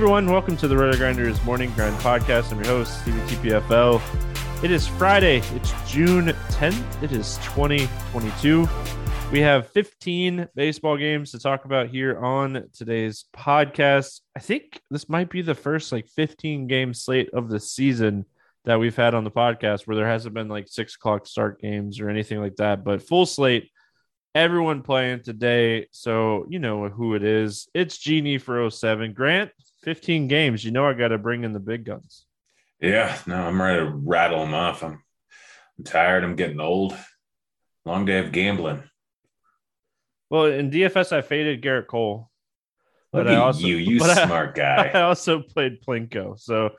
Everyone, welcome to the Roto Grinders Morning Grind Podcast. I'm your host, Stevie TPFL. It is Friday, it's June 10th, it is 2022. We have 15 baseball games to talk about here on today's podcast. I think this might be the first like 15 game slate of the season that we've had on the podcast where there hasn't been like six o'clock start games or anything like that, but full slate everyone playing today. So you know who it is. It's Genie for 07. Grant, 15 games. You know I got to bring in the big guns. Yeah, no, I'm ready to rattle them off. I'm, I'm tired. I'm getting old. Long day of gambling. Well, in DFS, I faded Gerrit Cole. Look but I also, you, you smart I, guy. I also played Plinko, so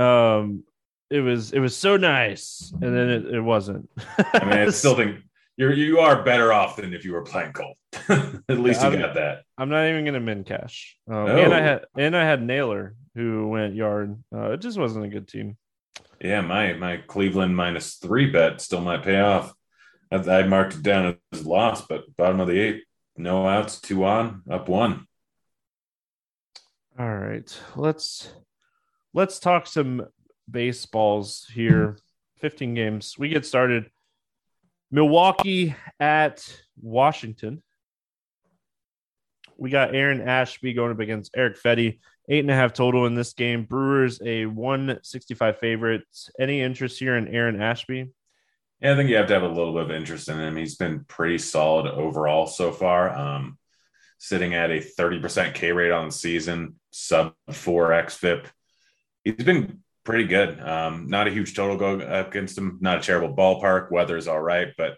um, it was it was so nice, and then it, it wasn't. I mean, I still think you're you are better off than if you were playing Cole. At least yeah, you got that. I'm not even gonna min cash. Um. And I had and I had Naylor who went yard. Uh, it just wasn't a good team. Yeah, my my Cleveland minus three bet still might pay off. I, I marked it down as loss, but bottom of the eight, no outs, two on, up one. All right, let's let's talk some baseballs here. 15 games. We get started Milwaukee at Washington. We got Aaron Ashby going up against Erick Fedde. Eight and a half total in this game. Brewers a 165 favorite. Any interest here in Aaron Ashby? Yeah, I think you have to have a little bit of interest in him. He's been pretty solid overall so far. Um, sitting at a 30% K rate on the season, sub 4 XFIP. He's been pretty good. Um, not a huge total go up against him. Not a terrible ballpark. Weather's all right, but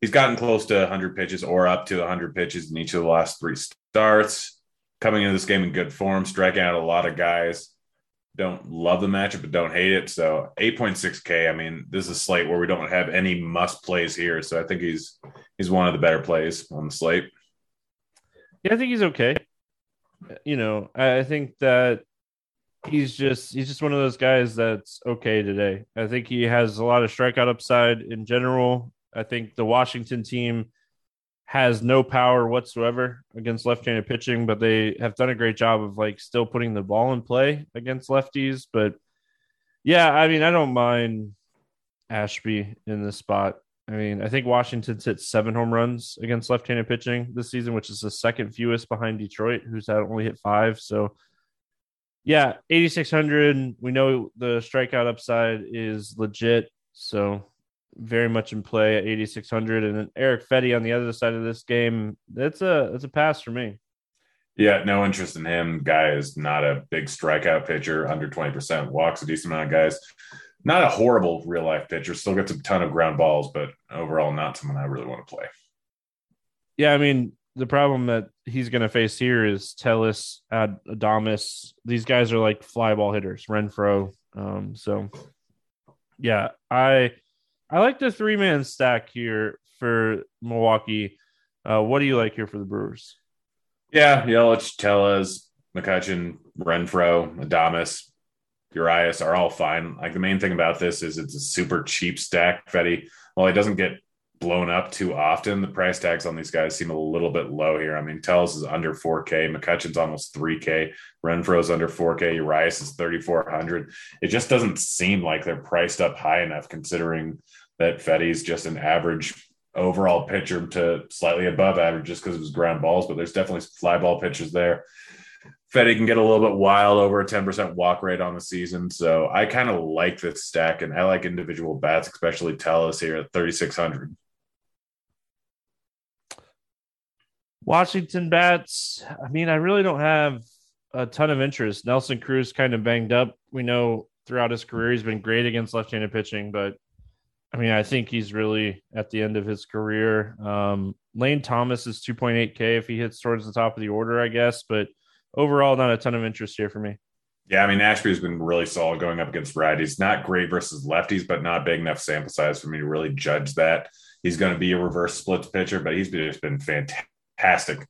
he's gotten close to 100 pitches or up to 100 pitches in each of the last three starts. Coming into this game in good form, striking out a lot of guys. Don't love the matchup, but don't hate it. So 8.6K. I mean, this is a slate where we don't have any must plays here. So I think he's he's one of the better plays on the slate. Yeah, I think he's okay. You know, I think that he's just he's just one of those guys that's okay today. I think he has a lot of strikeout upside in general. I think the Washington team has no power whatsoever against left-handed pitching, but they have done a great job of like still putting the ball in play against lefties. But yeah, I mean, I don't mind Ashby in this spot. I mean, I think Washington's hit seven home runs against left-handed pitching this season, which is the second fewest behind Detroit, who's had only hit five. So yeah, 8600. We know the strikeout upside is legit. So very much in play at 8600 and then Erick Fedde on the other side of this game. That's a that's a pass for me. Yeah, no interest in him. Guy is not a big strikeout pitcher, under 20%, walks a decent amount of guys. Not a horrible real life pitcher, still gets a ton of ground balls, but overall not someone I really want to play. Yeah, I mean, the problem that he's going to face here is Tellez, Ad- Adames. These guys are like fly ball hitters, Renfroe Um, so, yeah, I I like the three man stack here for Milwaukee. Uh, what do you like here for the Brewers? Yeah, Yelich, Tellez, McCutchen, Renfroe, Adames, Urias are all fine. Like the main thing about this is it's a super cheap stack. Fedde, well, he doesn't get blown up too often. The price tags on these guys seem a little bit low here. I mean, Tellez is under 4K, McCutchen's almost 3K, Renfroe's under 4K, Urias is 3,400. It just doesn't seem like they're priced up high enough considering that Fedde's just an average overall pitcher to slightly above average just because of his ground balls, but there's definitely fly ball pitches there. Fedde can get a little bit wild over a 10% walk rate on the season. So I kind of like this stack and I like individual bats, especially Tellez here at 3,600. Washington bats. I mean, I really don't have a ton of interest. Nelson Cruz kind of banged up. We know throughout his career he's been great against left-handed pitching, but I mean, I think he's really at the end of his career. Um, Lane Thomas is 2.8K if he hits towards the top of the order, I guess, but overall, not a ton of interest here for me. Yeah, I mean, Ashby's been really solid going up against righties. Not great versus lefties, but not big enough sample size for me to really judge that. He's going to be a reverse splits pitcher, but he's just been fantastic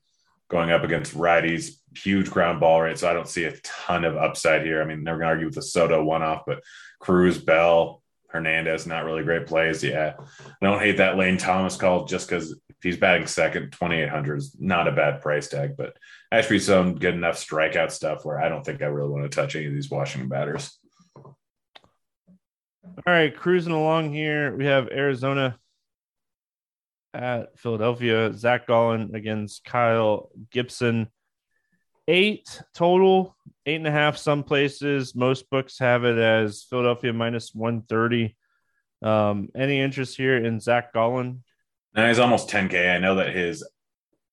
going up against righties. Huge ground ball rate, so I don't see a ton of upside here. I mean, they're going to argue with the Soto one off, but Cruz, Bell, Hernandez, not really great plays. Yeah. I don't hate that Lane Thomas call just because if he's batting second, 2,800 is not a bad price tag, but Ashby's some good enough strikeout stuff where I don't think I really want to touch any of these Washington batters. All right, cruising along here. We have Arizona at Philadelphia. Zach Gallen against Kyle Gibson. Eight total, eight and a half some places. Most books have it as Philadelphia minus 130. Um, any interest here in Zach Gallen? Now he's almost 10K. I know that his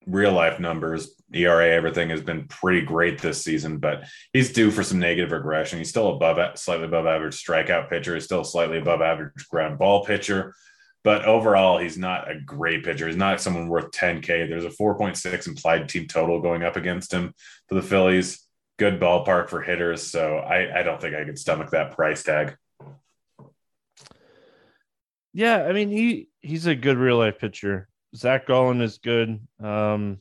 real life numbers, ERA, everything has been pretty great this season, but he's due for some negative regression. He's still above, slightly above average strikeout pitcher. He's still slightly above average ground ball pitcher. But overall, he's not a great pitcher. He's not someone worth 10K. There's a 4.6 implied team total going up against him for the Phillies. Good ballpark for hitters. So I, I don't think I could stomach that price tag. Yeah, I mean he he's a good real life pitcher. Zach Gallen is good. Um,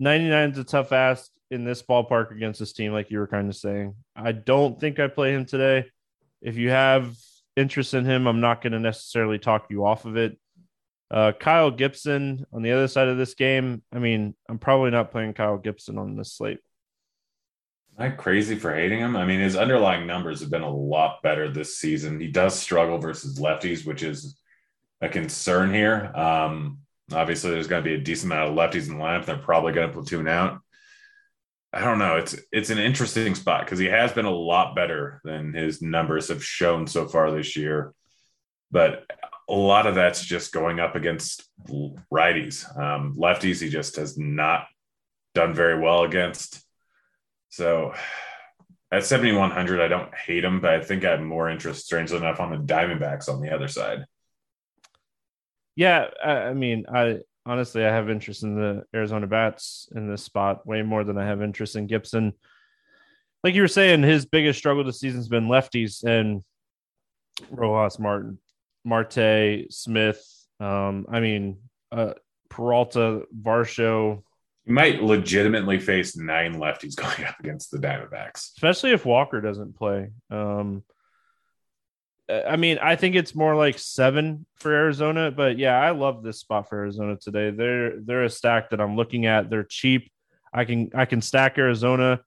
99 is a tough ask in this ballpark against this team, like you were kind of saying. I don't think I play him today. If you have interest in him, I'm not going to necessarily talk you off of it. Uh, Kyle Gibson on the other side of this game. I mean, I'm probably not playing Kyle Gibson on this slate. Am I crazy for hating him? I mean, his underlying numbers have been a lot better this season. He does struggle versus lefties, which is a concern here. Um, obviously, there's going to be a decent amount of lefties in the lineup. They're probably going to platoon out. I don't know. It's it's an interesting spot because he has been a lot better than his numbers have shown so far this year. But a lot of that's just going up against righties. Um, lefties, he just has not done very well against. So at 7,100, I don't hate him, but I think I have more interest, strangely enough, on the Diamondbacks on the other side. Yeah. I mean, I honestly, I have interest in the Arizona bats in this spot way more than I have interest in Gibson. Like you were saying, his biggest struggle this season's been lefties and Rojas, Martin, Marte, Smith. Um, I mean, uh, Peralta, Varsho. You might legitimately face nine lefties going up against the Diamondbacks, especially if Walker doesn't play. Um, I mean, I think it's more like seven for Arizona, but yeah, I love this spot for Arizona today. They're they're a stack that I'm looking at. They're cheap. I can I can stack Arizona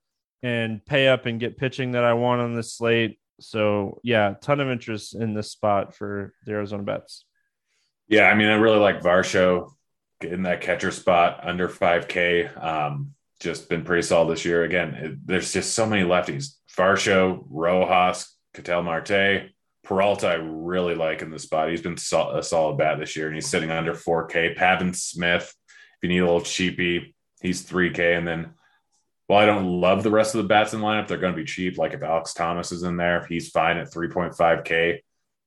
and pay up and get pitching that I want on this slate. So yeah, ton of interest in this spot for the Arizona bets. Yeah, I mean, I really like Varsho getting that catcher spot under 5K. Um, just been pretty solid this year. Again, it, there's just so many lefties. Varsho, Rojas, Ketel Marte, Peralta, I really like in the spot. He's been a solid bat this year, and he's sitting under 4K. Pavin Smith, if you need a little cheapy, he's 3K. And then, while I don't love the rest of the bats in the lineup, they're going to be cheap. Like if Alex Thomas is in there, he's fine at 3.5K.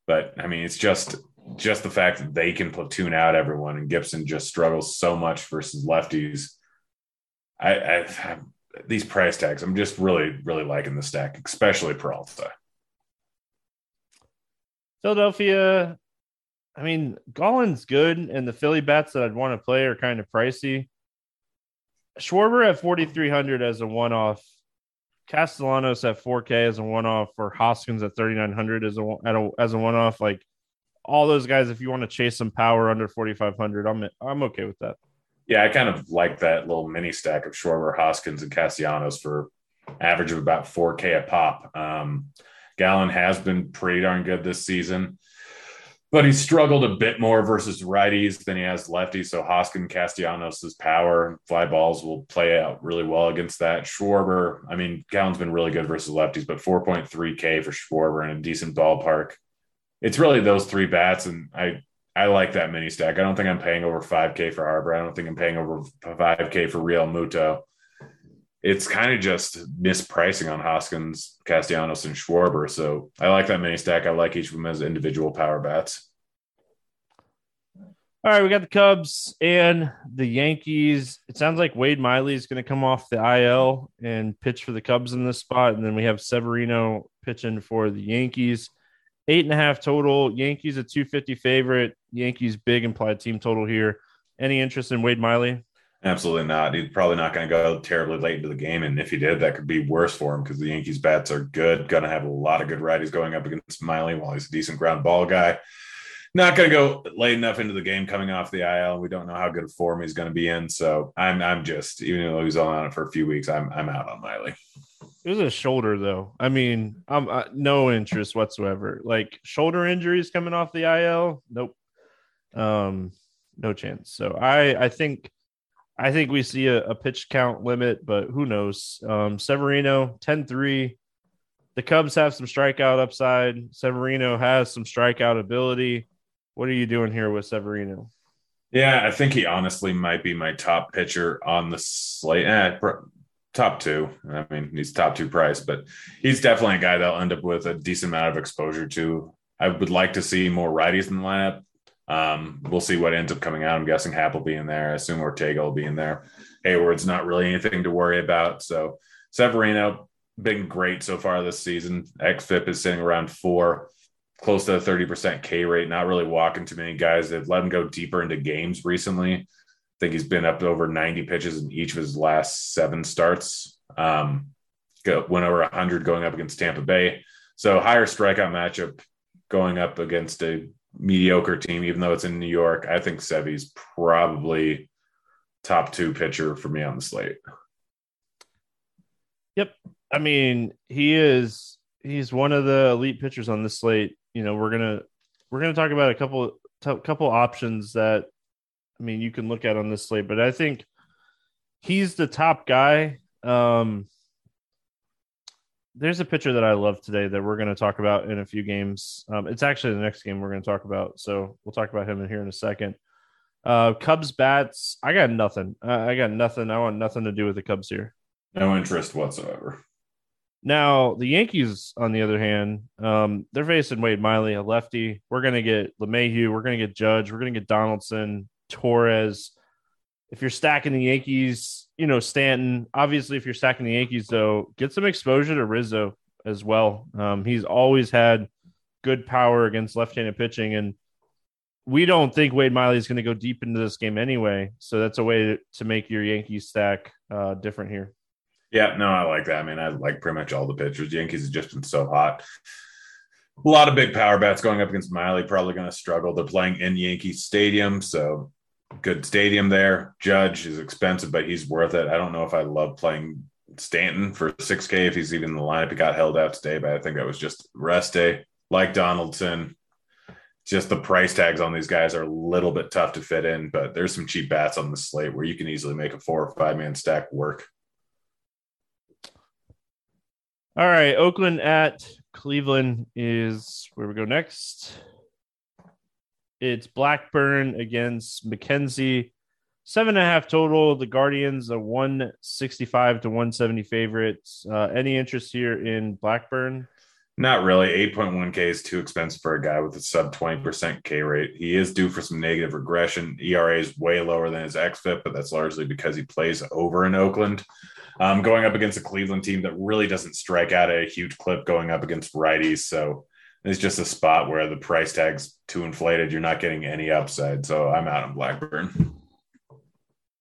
But I mean, it's just just the fact that they can platoon out everyone, and Gibson just struggles so much versus lefties. I, I these price tags, I'm just really, really liking the stack, especially Peralta. Philadelphia, I mean, Gallen's good, and the Philly bats that I'd want to play are kind of pricey. Schwarber at 4,300 as a one off, Castellanos at 4K as a one off, or Hoskins at 3,900 as a, a as a one off. Like all those guys, if you want to chase some power under 4,500, I'm I'm okay with that. Yeah, I kind of like that little mini stack of Schwarber, Hoskins, and Castellanos for average of about 4K a pop. Um, Gallen has been pretty darn good this season, but he struggled a bit more versus righties than he has lefties. So Hoskins, Castellanos' power, fly balls will play out really well against that. Schwarber, I mean, Gallen's been really good versus lefties, but 4.3K for Schwarber in a decent ballpark. It's really those three bats, and I I like that mini stack. I don't think I'm paying over 5K for Harper. I don't think I'm paying over 5K for Realmuto. it's kind of just mispricing on Hoskins, Castellanos, and Schwarber. So I like that mini stack. I like each of them as individual power bats. All right, we got the Cubs and the Yankees. It sounds like Wade Miley is going to come off the IL and pitch for the Cubs in this spot. And then we have Severino pitching for the Yankees. Eight and a half total. Yankees a 250 favorite. Yankees big implied team total here. Any interest in Wade Miley? Absolutely not. He's probably not going to go terribly late into the game. And if he did, that could be worse for him because the Yankees bats are good. Going to have a lot of good righties going up against Miley while he's a decent ground ball guy. Not going to go late enough into the game coming off the IL. We don't know how good a form he's going to be in. So I'm I'm just even though he's on it for a few weeks, I'm I'm out on Miley. It was a shoulder though. I mean, I'm uh, no interest whatsoever. Like shoulder injuries coming off the IL, nope. Um, no chance. So I I think I think we see a, a pitch count limit, but who knows? Um, Severino 10 3. The Cubs have some strikeout upside. Severino has some strikeout ability. What are you doing here with Severino? Yeah, I think he honestly might be my top pitcher on the slate. Eh, top two. I mean, he's top two price, but he's definitely a guy that'll end up with a decent amount of exposure to. I would like to see more righties in the lineup. Um, we'll see what ends up coming out. I'm guessing Happ will be in there. I assume Ortega will be in there. Heyward's not really anything to worry about. So Severino been great so far this season. XFIP is sitting around four, close to a 30% K rate. Not really walking too many guys. They've let him go deeper into games recently. Think he's been up over 90 pitches in each of his last seven starts. Um, went over 100 going up against Tampa Bay. So higher strikeout matchup going up against a mediocre team, even though it's in New York. I think Sevy's probably top two pitcher for me on the slate. Yep. I mean, he is he's one of the elite pitchers on the slate. You know, we're gonna we're gonna talk about a couple t- couple options that I mean you can look at on this slate, but I think he's the top guy. Um there's a pitcher that I love today that we're going to talk about in a few games. Um, it's actually the next game we're going to talk about, so we'll talk about him in here in a second. Uh, Cubs bats, I got nothing. I got nothing. I want nothing to do with the Cubs here. No interest whatsoever. Now the Yankees, on the other hand, um, they're facing Wade Miley, a lefty. We're going to get LeMahieu. We're going to get Judge. We're going to get Donaldson, Torres. If you're stacking the Yankees, you know, Stanton. Obviously, if you're stacking the Yankees, though, get some exposure to Rizzo as well. Um, he's always had good power against left-handed pitching, and we don't think Wade Miley is going to go deep into this game anyway. So that's a way to, make your Yankees stack uh, different here. Yeah, no, I like that. I mean, I like pretty much all the pitchers. Yankees have just been so hot. A lot of big power bats going up against Miley. Probably going to struggle. They're playing in Yankee Stadium, so good stadium there. Judge is expensive, but he's worth it. I don't know if I love playing Stanton for 6K if he's even in the lineup. He got held out today, but I think that was just rest day. Like Donaldson, just the price tags on these guys are a little bit tough to fit in, but there's some cheap bats on the slate where you can easily make a four or five man stack work. All right, Oakland at Cleveland is where we go next. It's Blackburn against McKenzie. Seven and a half total. The Guardians a 165 to 170 favorites. Uh, any interest here in Blackburn? Not really. 8.1K is too expensive for a guy with a sub 20% K rate. He is due for some negative regression. ERA is way lower than his XFIP, but that's largely because he plays over in Oakland. Um, going up against a Cleveland team that really doesn't strike out a huge clip going up against righties. So it's just a spot where the price tag's too inflated. You're not getting any upside. So I'm out on Blackburn.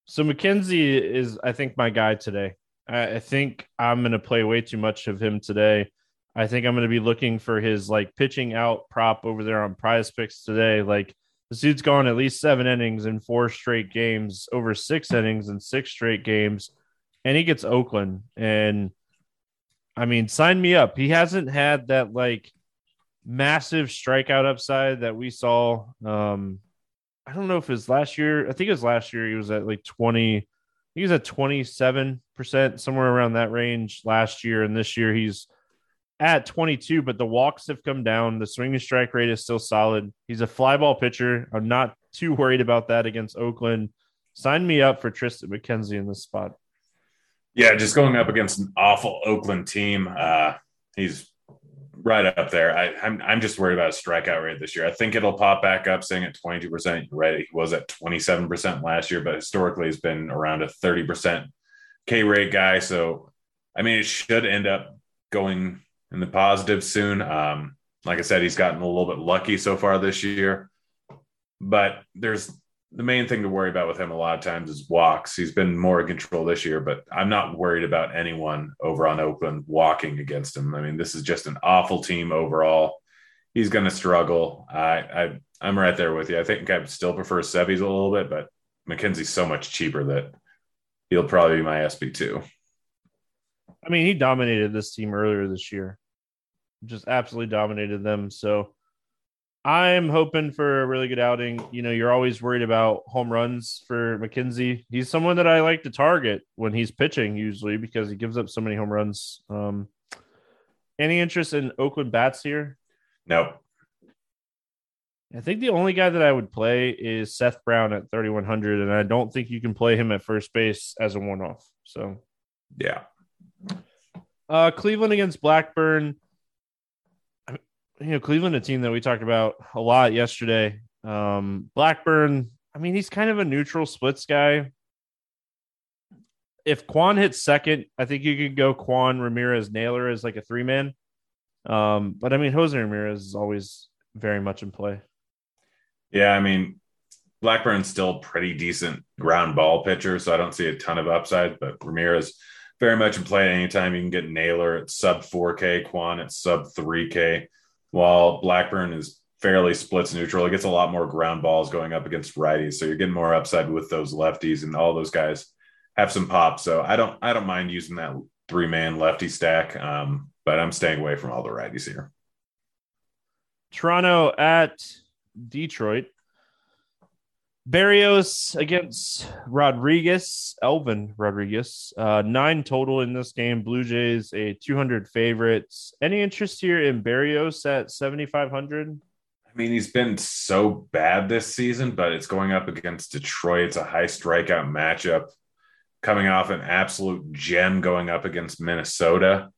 So McKenzie is, I think, my guy today. I, think I'm going to play way too much of him today. I think I'm going to be looking for his like pitching out prop over there on prize picks today. Like the dude's gone at least seven innings in four straight games, over six innings in six straight games, and he gets Oakland. And I mean, sign me up. He hasn't had that like massive strikeout upside that we saw. Um, I don't know if his last year, I think it was last year, he was at like 20, he was at 27%, somewhere around that range last year. And this year he's at 22, but the walks have come down. The swinging strike rate is still solid. He's a fly ball pitcher. I'm not too worried about that against Oakland. Sign me up for Tristan McKenzie in this spot. Yeah, just going up against an awful Oakland team. Uh, he's right up there. I, am I'm, I'm just worried about a strikeout rate this year. I think it'll pop back up, saying at 22%. Right, he was at 27% last year, but historically he's been around a 30% K rate guy. So, I mean, it should end up going in the positive soon. Um, like I said, he's gotten a little bit lucky so far this year, but there's the main thing to worry about with him a lot of times is walks. He's been more in control this year, but I'm not worried about anyone over on Oakland walking against him. I mean, this is just an awful team overall. He's going to struggle. I, I I'm right there with you. I think I still prefer Sevy's a little bit, but McKenzie's so much cheaper that he'll probably be my SP two. I mean, he dominated this team earlier this year, just absolutely dominated them. So I'm hoping for a really good outing. You know, you're always worried about home runs for McKenzie. He's someone that I like to target when he's pitching, usually because he gives up so many home runs. Um, any interest in Oakland bats here? No. I think the only guy that I would play is Seth Brown at 3,100, and I don't think you can play him at first base as a one off. So, yeah. Uh, Cleveland against Blackburn. You know, Cleveland, a team that we talked about a lot yesterday. Um, Blackburn, I mean, he's kind of a neutral splits guy. If Kwan hits second, I think you could go Kwan, Ramirez, Naylor as like a three man. Um, but I mean, Jose Ramirez is always very much in play. Yeah, I mean, Blackburn's still pretty decent ground ball pitcher, so I don't see a ton of upside. But Ramirez very much in play anytime you can get Naylor at sub 4K, Kwan at sub 3K, while Blackburn is fairly splits neutral. It gets a lot more ground balls going up against righties. So you're getting more upside with those lefties and all those guys have some pop. So I don't I don't mind using that three man lefty stack. Um, but I'm staying away from all the righties here. Toronto at Detroit. Berrios against Rodriguez, Elvin Rodriguez, uh, nine total in this game. Blue Jays a 200 favorites. Any interest here in Berrios at 7,500? I mean, he's been so bad this season, but it's going up against Detroit. It's a high strikeout matchup. Coming off an absolute gem going up against Minnesota.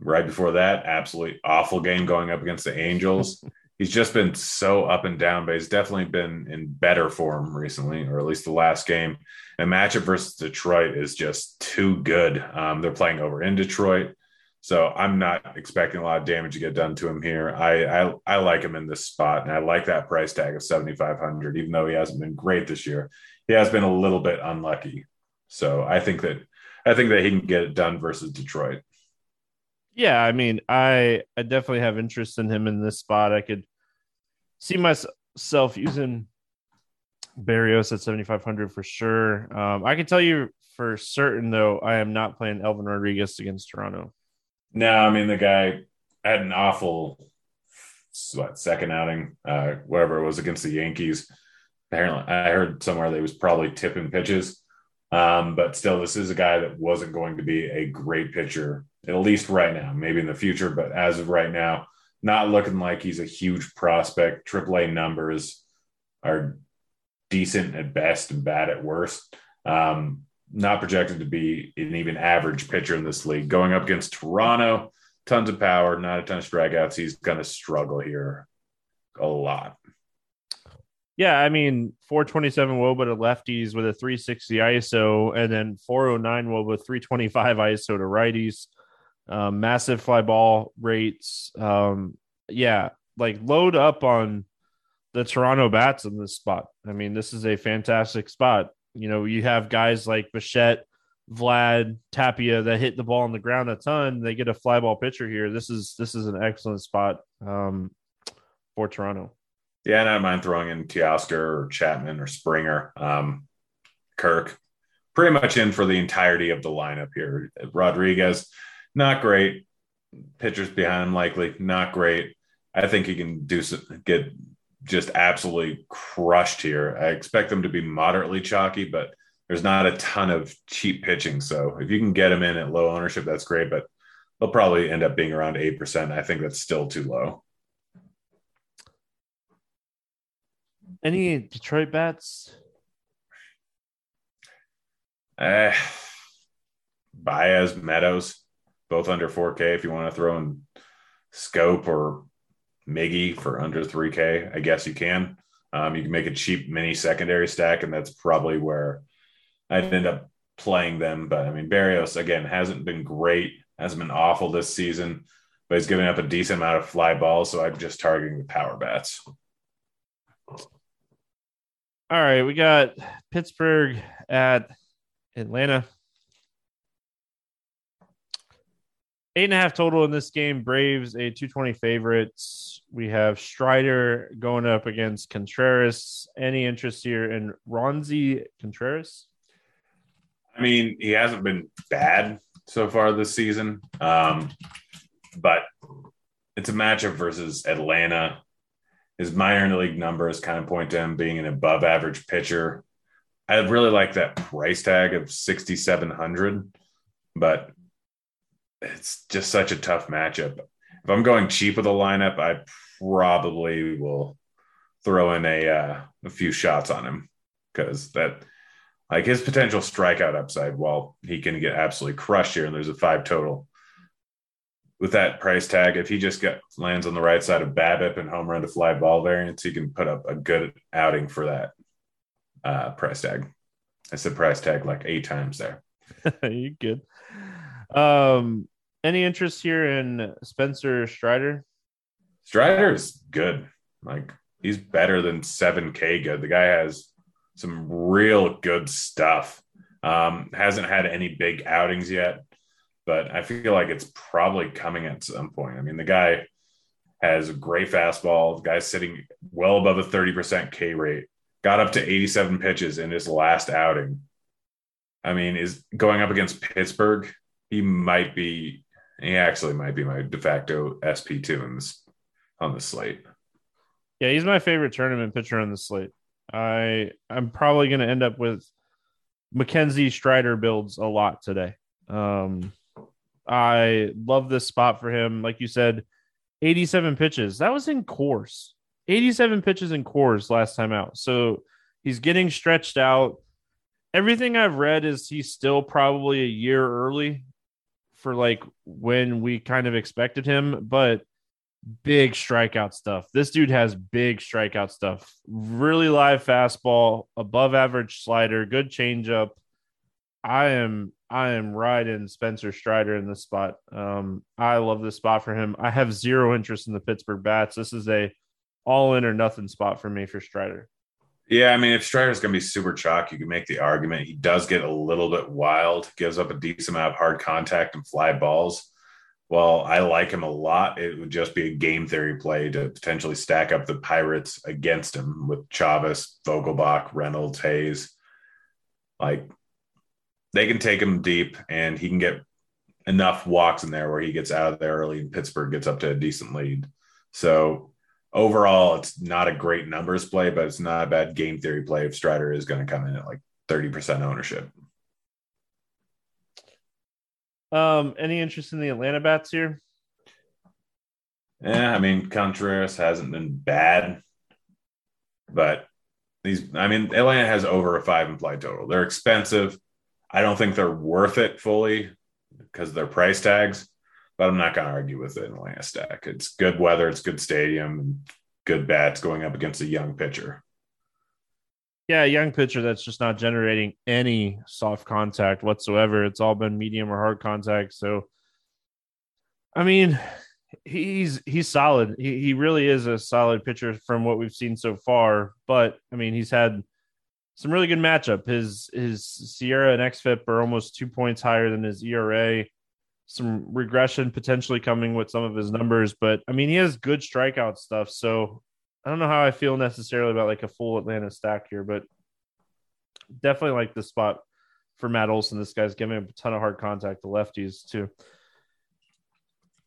Right before that, absolutely awful game going up against the Angels. he's just been so up and down, but he's definitely been in better form recently, or at least the last game. And matchup versus Detroit is just too good. Um, they're playing over in Detroit. So I'm not expecting a lot of damage to get done to him here. I, I, I like him in this spot, and I like that price tag of 7,500. Even though he hasn't been great this year, he has been a little bit unlucky. So I think that I think that he can get it done versus Detroit. Yeah, I mean, I I definitely have interest in him in this spot. I could see myself using Berrios at 7,500 for sure. Um, I can tell you for certain, though, I am not playing Elvin Rodriguez against Toronto. No, I mean, the guy had an awful what, second outing, uh, whatever it was against the Yankees. Apparently, I heard somewhere he was probably tipping pitches. Um, but still, this is a guy that wasn't going to be a great pitcher at least right now. Maybe in the future, but as of right now, not looking like he's a huge prospect. AAA numbers are decent at best and bad at worst. Um, not projected to be an even average pitcher in this league. Going up against Toronto, tons of power, not a ton of strikeouts. He's going to struggle here a lot. Yeah, I mean, 427 wOBA to lefties with a 360 ISO, and then 409 wOBA, 325 ISO to righties. Um, massive fly ball rates. Um, yeah, like load up on the Toronto bats in this spot. I mean, this is a fantastic spot. You know, you have guys like Bichette, Vlad, Tapia that hit the ball on the ground a ton. They get a fly ball pitcher here. This is this is an excellent spot um, for Toronto. Yeah, and I don't mind throwing in Teoscar or Chapman or Springer, um, Kirk, pretty much in for the entirety of the lineup here. Rodriguez, not great. Pitchers behind him likely not great. I think he can do some, get just absolutely crushed here. I expect them to be moderately chalky, but there's not a ton of cheap pitching. So if you can get him in at low ownership, that's great. But they'll probably end up being around eight percent. I think that's still too low. Any Detroit bats? Uh, Baez, Meadows, both under 4K. If you want to throw in Schoop or Miggy for under 3K, I guess you can. Um, you can make a cheap mini secondary stack, and that's probably where I'd end up playing them. But I mean, Berrios, again, hasn't been great, hasn't been awful this season, but he's giving up a decent amount of fly balls. So I'm just targeting the power bats. All right, we got Pittsburgh at Atlanta. Eight and a half total in this game. Braves a 220 favorites. We have Strider going up against Contreras. Any interest here in Roansy Contreras? I mean, he hasn't been bad so far this season, um, but it's a matchup versus Atlanta. His minor league numbers kind of point to him being an above average pitcher. I really like that price tag of 6,700, but it's just such a tough matchup. If I'm going cheap with a lineup, I probably will throw in a uh, a few shots on him because that like his potential strikeout upside, while he can get absolutely crushed here, and there's a five total with that price tag. If he just get lands on the right side of BABIP and home run to fly ball variance, he can put up a good outing for that uh, price tag. I said price tag like eight times there. you good. Um, any interest here in Spencer Strider? Strider's good. Like he's better than 7K good. The guy has some real good stuff. Um, hasn't had any big outings yet, but I feel like it's probably coming at some point. I mean, the guy has a great fastball. The guy's sitting well above a 30% K rate, got up to 87 pitches in his last outing. I mean, is going up against Pittsburgh, he might be he actually might be my de facto SP2 in this on the slate. Yeah, he's my favorite tournament pitcher on the slate. I I'm probably going to end up with McKenzie Strider builds a lot today. Um, I love this spot for him. Like you said, 87 pitches. That was in Coors. 87 pitches in Coors last time out. So he's getting stretched out. Everything I've read is he's still probably a year early for like when we kind of expected him, but big strikeout stuff. This dude has big strikeout stuff. Really live fastball, above average slider, good changeup. I am I am riding Spencer Strider in this spot. Um, I love this spot for him. I have zero interest in the Pittsburgh bats. This is a all in or nothing spot for me for Strider. Yeah, I mean, if Strider's going to be super chalk, you can make the argument he does get a little bit wild, gives up a decent amount of hard contact and fly balls. Well, I like him a lot. It would just be a game theory play to potentially stack up the Pirates against him with Chavis, Vogelbach, Reynolds, Hayes. Like they can take him deep and he can get enough walks in there where he gets out of there early and Pittsburgh gets up to a decent lead. So overall, it's not a great numbers play, but it's not a bad game theory play if Strider is going to come in at like 30% ownership. Um, any interest in the Atlanta bats here? Yeah, I mean Contreras hasn't been bad, but these I mean Atlanta has over a five implied total. They're expensive. I don't think they're worth it fully because of their price tags, but I'm not going to argue with it in Atlanta stack. It's good weather, it's good stadium, and good bats going up against a young pitcher. Yeah, a young pitcher that's just not generating any soft contact whatsoever. It's all been medium or hard contact. So, I mean, he's he's solid. He he really is a solid pitcher from what we've seen so far. But I mean, he's had some really good matchup. His his SIERA and xFIP are almost two points higher than his ERA. Some regression potentially coming with some of his numbers, but I mean, he has good strikeout stuff. So I don't know how I feel necessarily about like a full Atlanta stack here, but definitely like the spot for Matt Olson. This guy's giving a ton of hard contact to lefties too.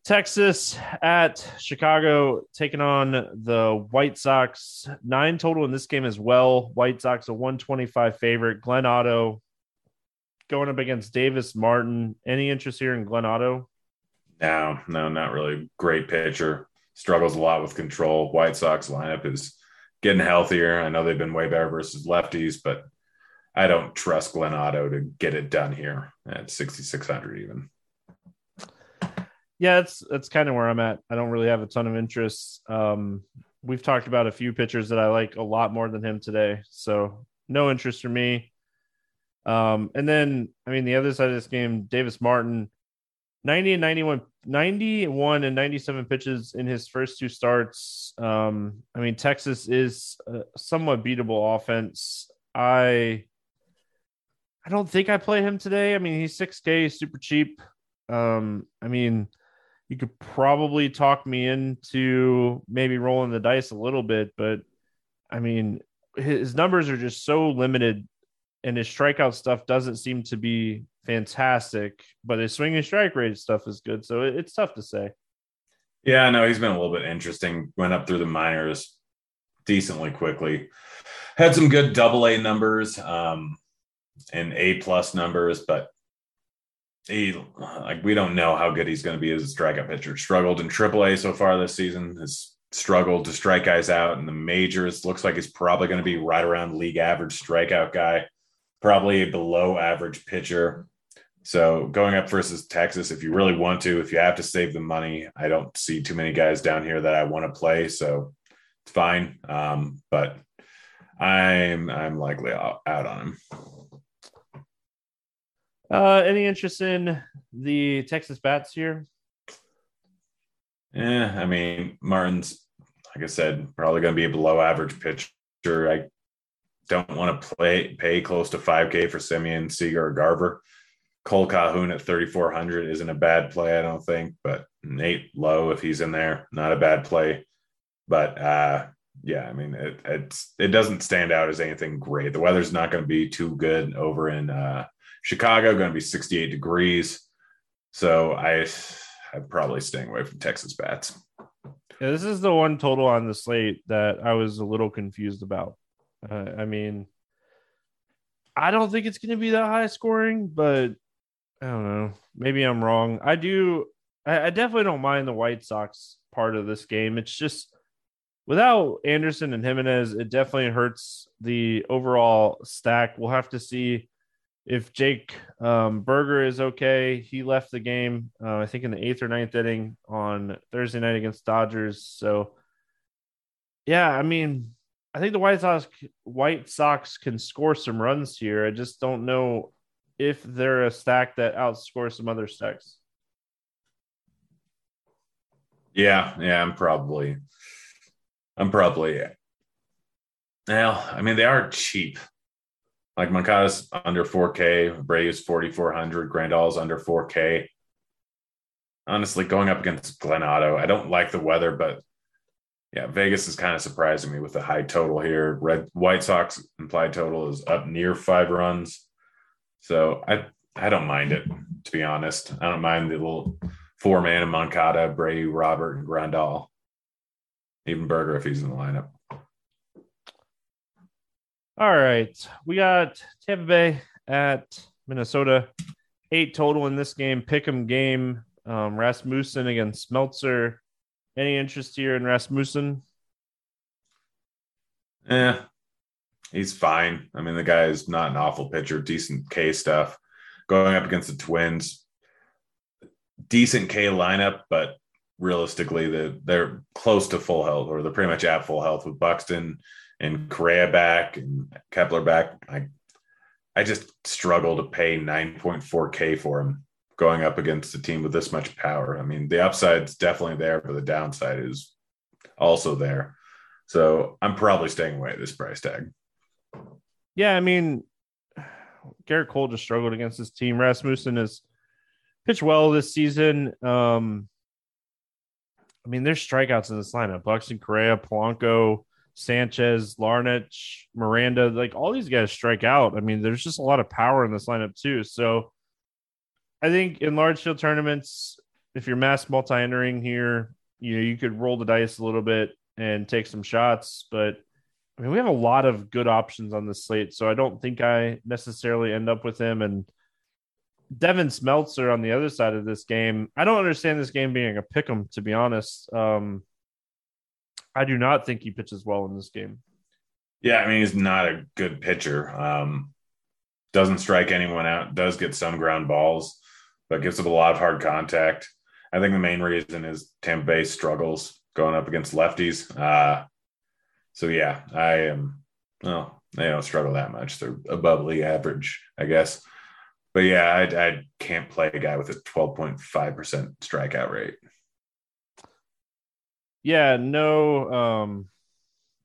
Texas at Chicago taking on the White Sox. Nine total in this game as well. White Sox a 125 favorite. Glenn Otto going up against Davis Martin. Any interest here in Glenn Otto? No, no, not really. Great pitcher struggles a lot with control. White Sox lineup is getting healthier. I know they've been way better versus lefties, but I don't trust Glenn Otto to get it done here at 6,600 even. Yeah, that's that's kind of where I'm at. I don't really have a ton of interest. Um, we've talked about a few pitchers that I like a lot more than him today, so no interest for me. Um, and then I mean the other side of this game, Davis Martin, 90 and 91 91 and 97 pitches in his first two starts. Um, I mean, Texas is a somewhat beatable offense. I I don't think I play him today. I mean, he's 6K, super cheap. Um, I mean, you could probably talk me into maybe rolling the dice a little bit, but I mean, his numbers are just so limited and his strikeout stuff doesn't seem to be fantastic, but his swing and strike rate stuff is good. So it's tough to say. Yeah, no, he's been a little bit interesting. Went up through the minors decently quickly. Had some good double A numbers um, and A plus numbers, but he like we don't know how good he's going to be as a strikeout pitcher. Struggled in Triple A so far this season. Has struggled to strike guys out in the majors. Looks like he's probably going to be right around league average strikeout guy. Probably a below average pitcher. So going up versus Texas, if you really want to, if you have to save the money, I don't see too many guys down here that I want to play. So it's fine. Um, but I'm I'm likely out, out on him. Uh, any interest in the Texas bats here? Yeah, I mean Martin's, like I said, probably going to be a below average pitcher. I don't want to play pay close to 5K for Semien, Seager, Garver. Cole Calhoun at 3,400 isn't a bad play, I don't think, but Nate Lowe, if he's in there, not a bad play. But uh, yeah, I mean, it, it's it doesn't stand out as anything great. The weather's not going to be too good over in uh, Chicago, going to be 68 degrees. So I, I'm probably staying away from Texas bats. Yeah, this is the one total on the slate that I was a little confused about. Uh, I mean, I don't think it's going to be that high scoring, but I don't know. Maybe I'm wrong. I do. I, I definitely don't mind the White Sox part of this game. It's just without Anderson and Jimenez, it definitely hurts the overall stack. We'll have to see if Jake um, Burger is okay. He left the game, uh, I think, in the eighth or ninth inning on Thursday night against Dodgers. So, yeah, I mean, I think the White Sox White Sox can score some runs here. I just don't know if they're a stack that outscores some other stacks. Yeah, yeah, I'm probably, I'm probably. Well, I mean, they are cheap. Like Moncada's under 4K, Bray is 4,400, Grandal's under 4K. Honestly, going up against Glenn Otto, I don't like the weather, but yeah, Vegas is kind of surprising me with the high total here. Red White Sox implied total is up near five runs. So I I don't mind it, to be honest. I don't mind the little four man of Moncada, Brady, Robert, and Grandal. Even Burger if he's in the lineup. All right. We got Tampa Bay at Minnesota. eight total in this game. Pick'em game. Um, Rasmussen against Smeltzer. Any interest here in Rasmussen? Yeah, he's fine. I mean, the guy is not an awful pitcher, decent K stuff. Going up against the Twins, decent K lineup, but realistically, the, they're close to full health, or they're pretty much at full health with Buxton and Correa back and Kepler back. I, I just struggle to pay 9.4K for him going up against a team with this much power. I mean, the upside's definitely there, but the downside is also there. So I'm probably staying away at this price tag. Yeah, I mean, Gerrit Cole just struggled against this team. Rasmussen has pitched well this season. Um, I mean, there's strikeouts in this lineup: Buxton, Correa, Polanco, Sanchez, Larnach, Miranda. Like all these guys strike out. I mean, there's just a lot of power in this lineup too. So I think in large field tournaments, if you're mass multi-entering here, you know you could roll the dice a little bit and take some shots. But I mean, we have a lot of good options on this slate, so I don't think I necessarily end up with him. And Devin Smeltzer on the other side of this game, I don't understand this game being a pick 'em. To be honest, um, I do not think he pitches well in this game. Yeah, I mean he's not a good pitcher. Um, doesn't strike anyone out. Does get some ground balls, but gives up a lot of hard contact. I think the main reason is Tampa Bay struggles going up against lefties. Uh, so yeah, I am. Well, they don't struggle that much. They're above league average, I guess. But yeah, I, I can't play a guy with a 12.5% strikeout rate. Yeah, no um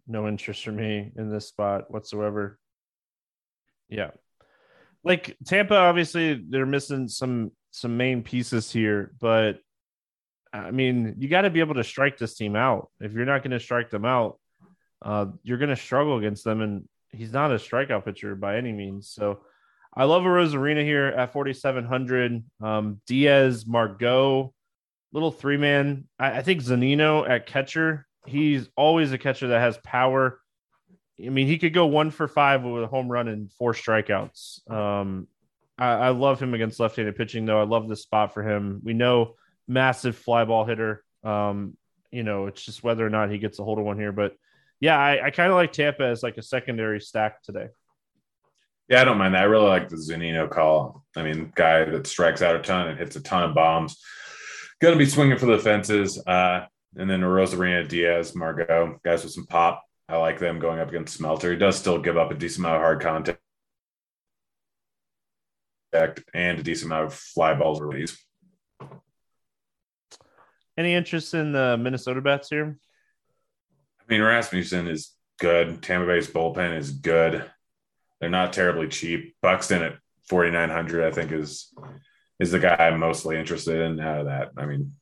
no interest for me in this spot whatsoever. Yeah. Like Tampa obviously they're missing some some main pieces here, but I mean, you got to be able to strike this team out. If you're not going to strike them out, uh, you're going to struggle against them. And he's not a strikeout pitcher by any means. So I love Arozarena here at 4,700. Um, Diaz, Margot, little three man. I, I think Zunino at catcher. He's always a catcher that has power. I mean, he could go one for five with a home run and four strikeouts. Um, I, I love him against left handed pitching, though. I love this spot for him. We know massive fly ball hitter. Um, you know, it's just whether or not he gets a hold of one here. But yeah, I, I kind of like Tampa as like a secondary stack today. Yeah, I don't mind that. I really like the Zunino call. I mean, guy that strikes out a ton and hits a ton of bombs. Going to be swinging for the fences. Uh, and then Arozarena, Diaz, Margot, guys with some pop. I like them going up against Smeltzer. He does still give up a decent amount of hard contact and a decent amount of fly balls release. Any interest in the Minnesota bats here? I mean, Rasmussen is good. Tampa Bay's bullpen is good. They're not terribly cheap. Buxton at 4,900, I think, is is the guy I'm mostly interested in out of that. I mean,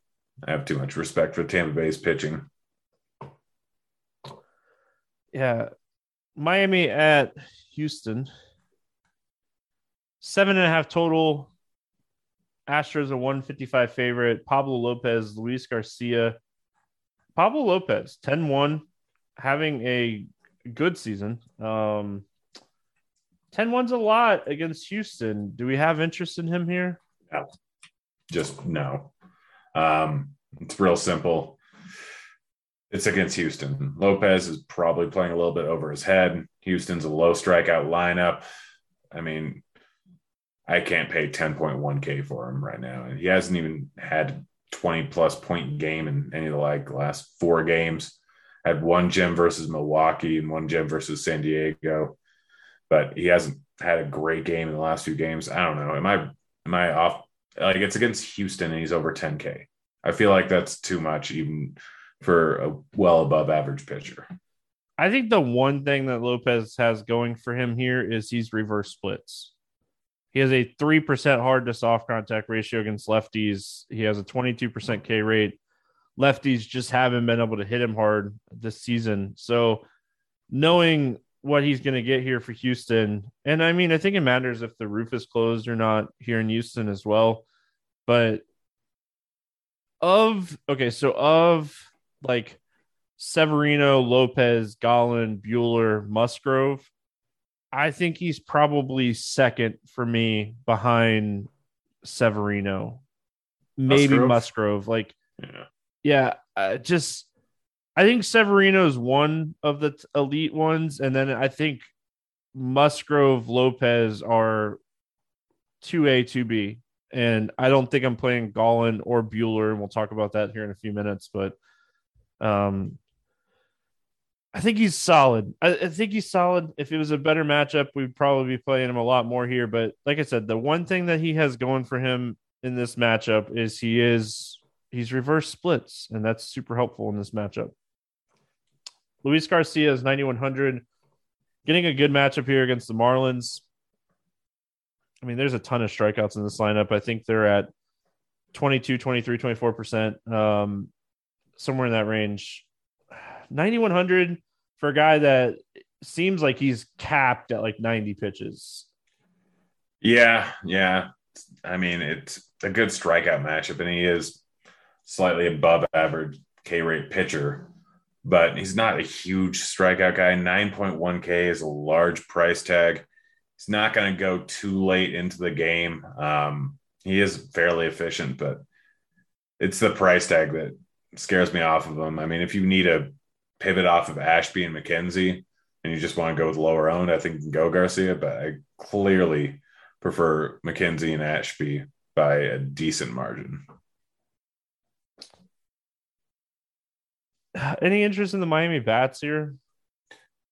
I have too much respect for Tampa Bay's pitching. Yeah. Miami at Houston. Seven and a half total. Astros are 155 favorite. Pablo Lopez, Luis Garcia. Pablo Lopez, 10 1, having a good season. Um, 10 1's a lot against Houston. Do we have interest in him here? No. Just no. Um, it's real simple. It's against Houston. Lopez is probably playing a little bit over his head. Houston's a low strikeout lineup. I mean, I can't pay 10.1K for him right now. And he hasn't even had 20 plus point game in any of the like last four games. Had one gem versus Milwaukee and one gem versus San Diego, but he hasn't had a great game in the last few games. I don't know. Am I am I off? Like it's against Houston and he's over 10K. I feel like that's too much even for a well above average pitcher. I think the one thing that Lopez has going for him here is he's reverse splits. He has a 3% hard to soft contact ratio against lefties. He has a 22% K rate. Lefties just haven't been able to hit him hard this season. So, knowing what he's going to get here for Houston, and I mean, I think it matters if the roof is closed or not here in Houston as well. But of, okay, so of like Severino, Lopez, Gallen, Buehler, Musgrove, I think he's probably second for me behind Severino, maybe Musgrove? Musgrove. Like, Yeah. yeah, uh, just I think Severino's one of the t- elite ones, and then I think Musgrove, Lopez are two A, two B, and I don't think I'm playing Gallen or Buehler, and we'll talk about that here in a few minutes. But um, I think he's solid. I, I think he's solid. If it was a better matchup, we'd probably be playing him a lot more here. But like I said, the one thing that he has going for him in this matchup is he is he's reverse splits, and that's super helpful in this matchup. Luis Garcia is 9100, getting a good matchup here against the Marlins. I mean, there's a ton of strikeouts in this lineup. I think they're at 22, 23, 24%, um, somewhere in that range. 9100 for a guy that seems like he's capped at like 90 pitches. Yeah, yeah. I mean, it's a good strikeout matchup, and he is slightly above average K rate pitcher, but he's not a huge strikeout guy. 9.1K is a large price tag. He's not going to go too late into the game. Um, he is fairly efficient, but it's the price tag that scares me off of him. I mean, if you need a pivot off of Ashby and McKenzie and you just want to go with lower owned, I think you can go Garcia, but I clearly prefer McKenzie and Ashby by a decent margin. Any interest in the Miami Bats here?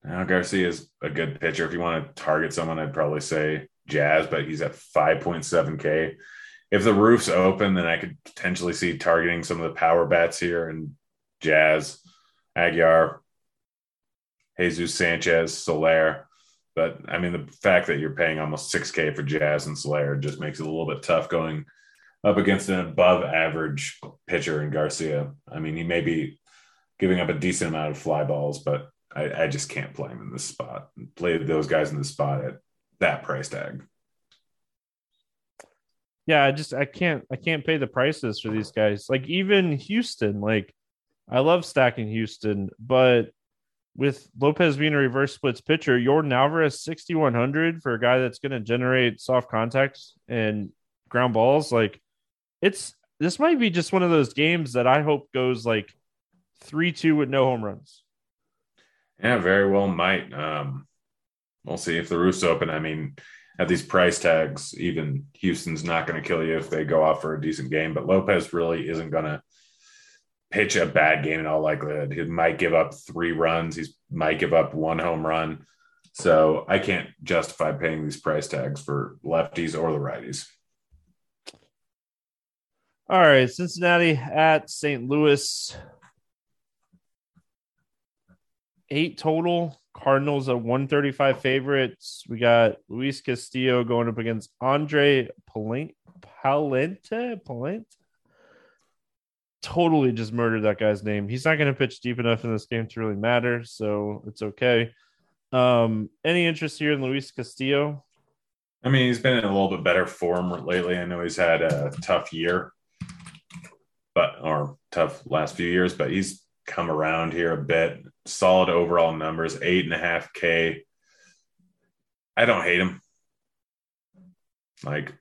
Now, Garcia is a good pitcher. If you want to target someone, I'd probably say Jazz, but he's at 5.7K. If the roof's open, then I could potentially see targeting some of the power bats here and Jazz, Aguiar, Jesus Sanchez, Soler. But I mean, the fact that you're paying almost 6K for Jazz and Soler just makes it a little bit tough going up against an above average pitcher in Garcia. I mean, he may be giving up a decent amount of fly balls, but I, I just can't play him in this spot. Play those guys in the spot at that price tag. Yeah, I just I can't I can't pay the prices for these guys. Like even Houston, like I love stacking Houston, but with Lopez being a reverse splits pitcher, your Alvarez 6100 for a guy that's going to generate soft contacts and ground balls, like it's this might be just one of those games that I hope goes like 3-2 with no home runs. Yeah, very well might. Um, we'll see if the roof's open. I mean, at these price tags, even Houston's not going to kill you if they go off for a decent game. But Lopez really isn't going to pitch a bad game in all likelihood. He might give up three runs. He might give up one home run. So I can't justify paying these price tags for lefties or the righties. All right, Cincinnati at St. Louis. Eight total. Cardinals at 135 favorites. We got Luis Castillo going up against Andre Pallante. Palente? Palente? Totally just murdered that guy's name. He's not going to pitch deep enough in this game to really matter, so it's okay. Um, any interest here in Luis Castillo? I mean, he's been in a little bit better form lately. I know he's had a tough year, but or tough last few years, but he's come around here a bit. Solid overall numbers, eight and a half K. I don't hate him. Like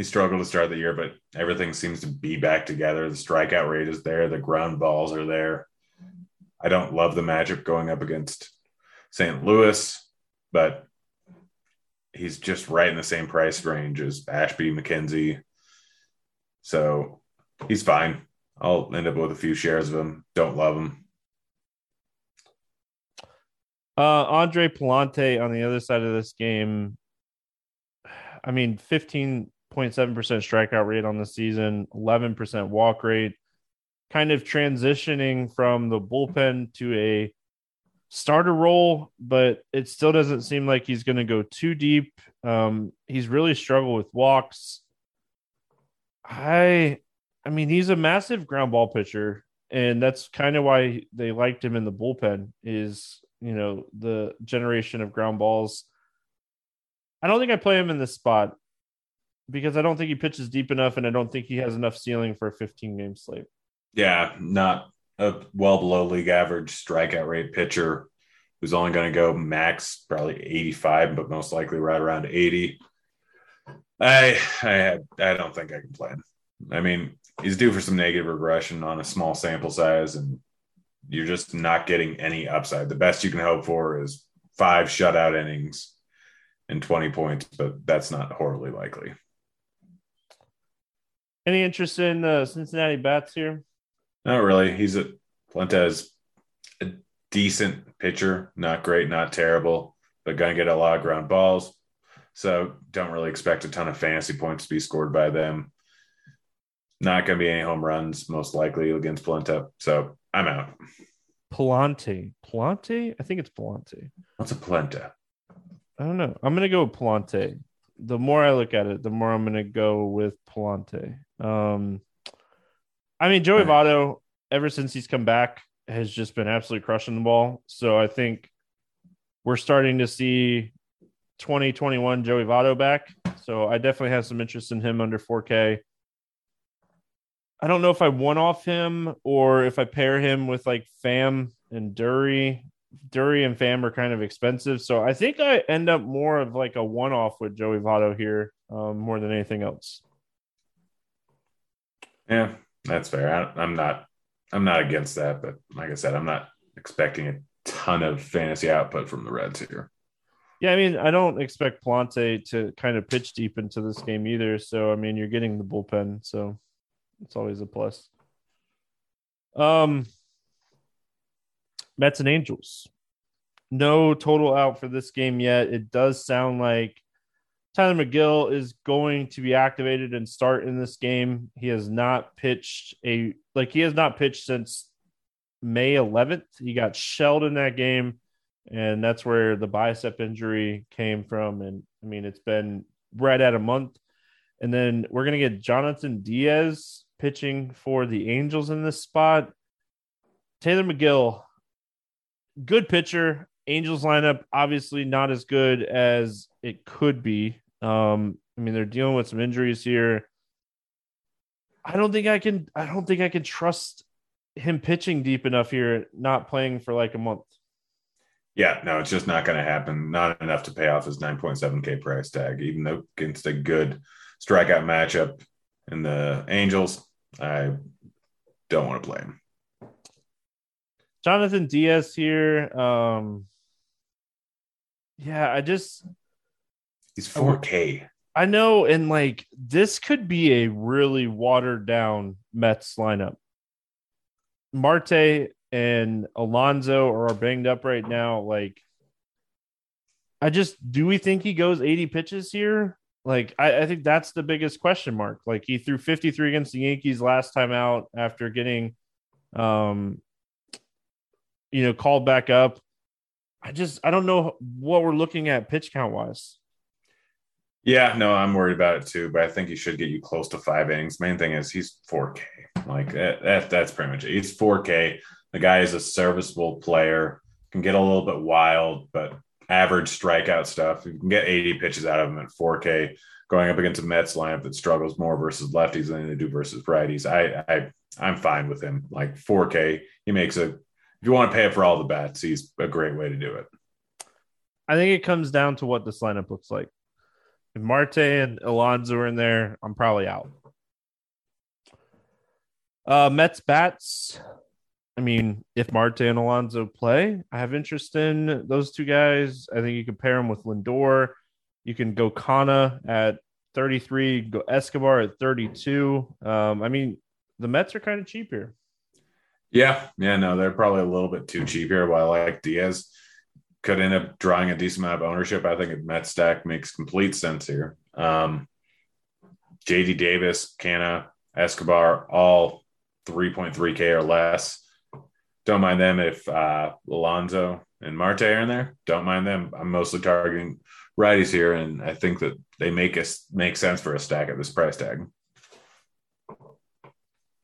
he struggled to start the year, but everything seems to be back together. The strikeout rate is there, the ground balls are there. I don't love the matchup going up against St. Louis, but he's just right in the same price range as Ashby McKenzie. So he's fine. I'll end up with a few shares of him. Don't love him. Uh, Andre Pallante on the other side of this game. I mean, 15.7% strikeout rate on the season, 11% walk rate, kind of transitioning from the bullpen to a starter role, but it still doesn't seem like he's going to go too deep. Um, he's really struggled with walks. I, I mean, he's a massive ground ball pitcher, and that's kind of why they liked him in the bullpen. Is you know the generation of ground balls. I don't think I play him in this spot because I don't think he pitches deep enough, and I don't think he has enough ceiling for a 15 game slate. Yeah, not a well below league average strikeout rate pitcher who's only going to go max probably 85, but most likely right around 80. I I I don't think I can play him. I mean, he's due for some negative regression on a small sample size, and you're just not getting any upside. The best you can hope for is five shutout innings and 20 points, but that's not horribly likely. Any interest in uh, Cincinnati bats here? Not really. He's a Fuentes, a decent pitcher, not great, not terrible, but going to get a lot of ground balls. So don't really expect a ton of fantasy points to be scored by them. Not going to be any home runs, most likely against Polenta. So I'm out. Pallante. Pallante? I think it's Pallante. What's a Polenta? I don't know. I'm going to go with Pallante. The more I look at it, the more I'm going to go with Pallante. Um, I mean, Joey Votto, ever since he's come back, has just been absolutely crushing the ball. So I think we're starting to see 2021 Joey Votto back. So I definitely have some interest in him under 4K. I don't know if I one off him or if I pair him with like Pham and Drury. Drury and Pham are kind of expensive. So I think I end up more of like a one off with Joey Votto here um, more than anything else. Yeah, that's fair. I, I'm not I'm not against that, but like I said, I'm not expecting a ton of fantasy output from the Reds here. Yeah, I mean, I don't expect Plante to kind of pitch deep into this game either. So, I mean, you're getting the bullpen, so it's always a plus. Um, Mets and Angels. No total out for this game yet. It does sound like Tylor Megill is going to be activated and start in this game. He has not pitched a like he has not pitched since May 11th. He got shelled in that game, and that's where the bicep injury came from. And I mean, it's been right at a month. And then we're gonna get Jhonathan Diaz pitching for the Angels in this spot. Tylor Megill, good pitcher. Angels lineup obviously not as good as it could be. Um, I mean, they're dealing with some injuries here. I don't think I can. I don't think I can trust him pitching deep enough here, not playing for like a month. Yeah, no, it's just not going to happen. Not enough to pay off his 9.7K price tag, even though against a good strikeout matchup in the Angels. I don't want to play him. Jhonathan Diaz here. Um, yeah, I just he's 4K. I know, and like this could be a really watered down Mets lineup. Marte and Alonso are banged up right now. Like, I just do we think he goes 80 pitches here? Like, I, I think that's the biggest question mark. Like, he threw 53 against the Yankees last time out after getting, um, you know, called back up. I just I don't know what we're looking at pitch count wise. Yeah, no, I'm worried about it too, but I think he should get you close to five innings. Main thing is he's 4K. Like that, that that's pretty much it. He's 4K. The guy is a serviceable player, can get a little bit wild, but average strikeout stuff. You can get 80 pitches out of him at 4K. Going up against a Mets lineup that struggles more versus lefties than they do versus righties. I I I'm fine with him. Like 4K, he makes a if you want to pay it for all the bats, he's a great way to do it. I think it comes down to what this lineup looks like. If Marte and Alonso are in there, I'm probably out. Uh, Mets bats. I mean, if Marte and Alonso play, I have interest in those two guys. I think you can pair them with Lindor. You can go Canha at 33, go Escobar at 32. Um, I mean, the Mets are kind of cheap here. Yeah, yeah, no, they're probably a little bit too cheap here. While I like Diaz, could end up drawing a decent amount of ownership. I think a Met stack makes complete sense here. Um, JD Davis, Canha, Escobar, all 3.3K or less. Don't mind them if uh, Alonso and Marte are in there. Don't mind them. I'm mostly targeting righties here, and I think that they make us make sense for a stack at this price tag.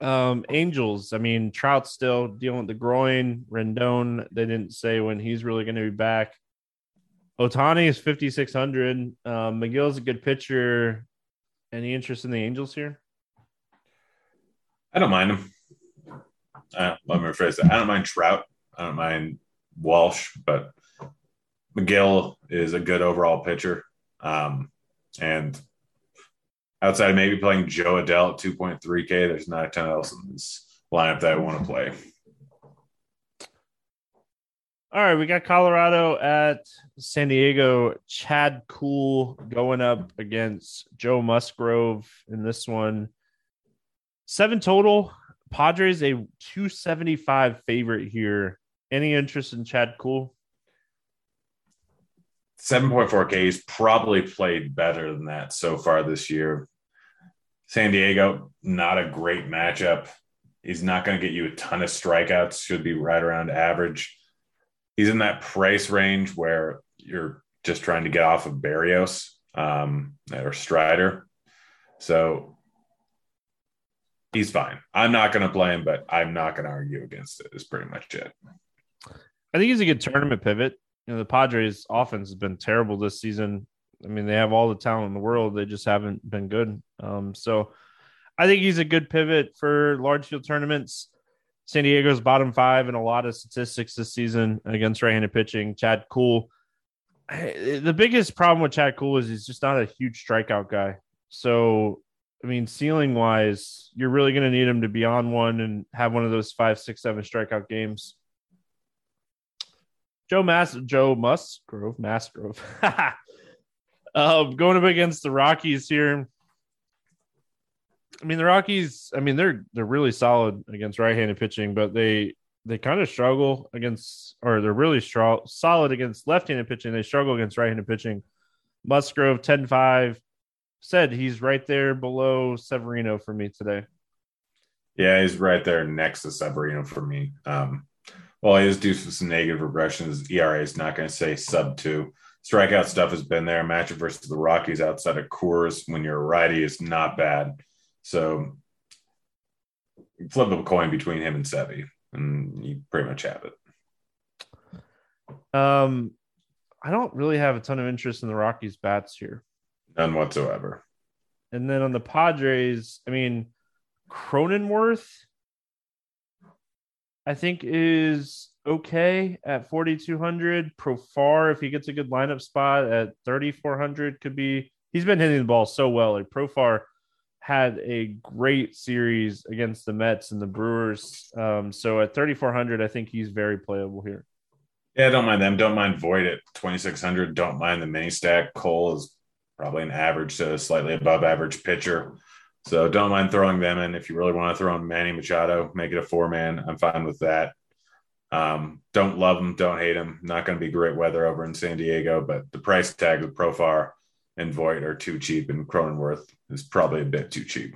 Um, Angels, I mean, Trout's still dealing with the groin. Rendon, they didn't say when he's really going to be back. Ohtani is 5,600. Um, Megill's a good pitcher. Any interest in the Angels here? I don't mind him. Uh, let me rephrase that. I don't mind Trout. I don't mind Walsh, but Megill is a good overall pitcher. Um, and outside of maybe playing Jo Adell at 2.3K, there's not a ton else in this lineup that I want to play. All right, we got Colorado at San Diego. Chad Kuhl going up against Joe Musgrove in this one. Seven total. Padres a 275 favorite here. Any interest in Chad Kuhl? 7.4K. He's probably played better than that so far this year. San Diego, not a great matchup. He's not going to get you a ton of strikeouts, should be right around average. He's in that price range where you're just trying to get off of Berrios um, or Strider. So he's fine. I'm not going to play him, but I'm not going to argue against it, is pretty much it. I think he's a good tournament pivot. You know, the Padres offense has been terrible this season. I mean, they have all the talent in the world. They just haven't been good. Um, so I think he's a good pivot for large field tournaments. San Diego's bottom five in a lot of statistics this season against right-handed pitching. Chad Kuhl. The biggest problem with Chad Kuhl is he's just not a huge strikeout guy. So, I mean, ceiling wise, you're really going to need him to be on one and have one of those five, six, seven strikeout games. Joe Mass, Joe Musgrove, Musgrove, um, going up against the Rockies here. I mean, the Rockies. I mean, they're they're really solid against right-handed pitching, but they they kind of struggle against, or they're really strong, solid against left-handed pitching. They struggle against right-handed pitching. Musgrove 10-5 said he's right there below Severino for me today. Yeah, he's right there next to Severino for me. Um, well, he is due some negative regression. His ERA is not going to say sub two. Strikeout stuff has been there. Matchup versus the Rockies outside of Coors when you're a righty is not bad. So flip a coin between him and Sevy, and you pretty much have it. Um, I don't really have a ton of interest in the Rockies bats here. None whatsoever. And then on the Padres, I mean, Cronenworth, I think is okay at 4,200. Profar, if he gets a good lineup spot at 3,400, could be. He's been hitting the ball so well. Like Profar had a great series against the Mets and the Brewers. Um, so at 3,400, I think he's very playable here. Yeah, don't mind them. Don't mind Voit at 2,600. Don't mind the mini stack. Cole is probably an average to slightly above average pitcher. So don't mind throwing them in. If you really want to throw in Manny Machado, make it a four man. I'm fine with that. Um, don't love them, don't hate them. Not going to be great weather over in San Diego, but the price tag of Profar and Voit are too cheap, and Cronenworth is probably a bit too cheap.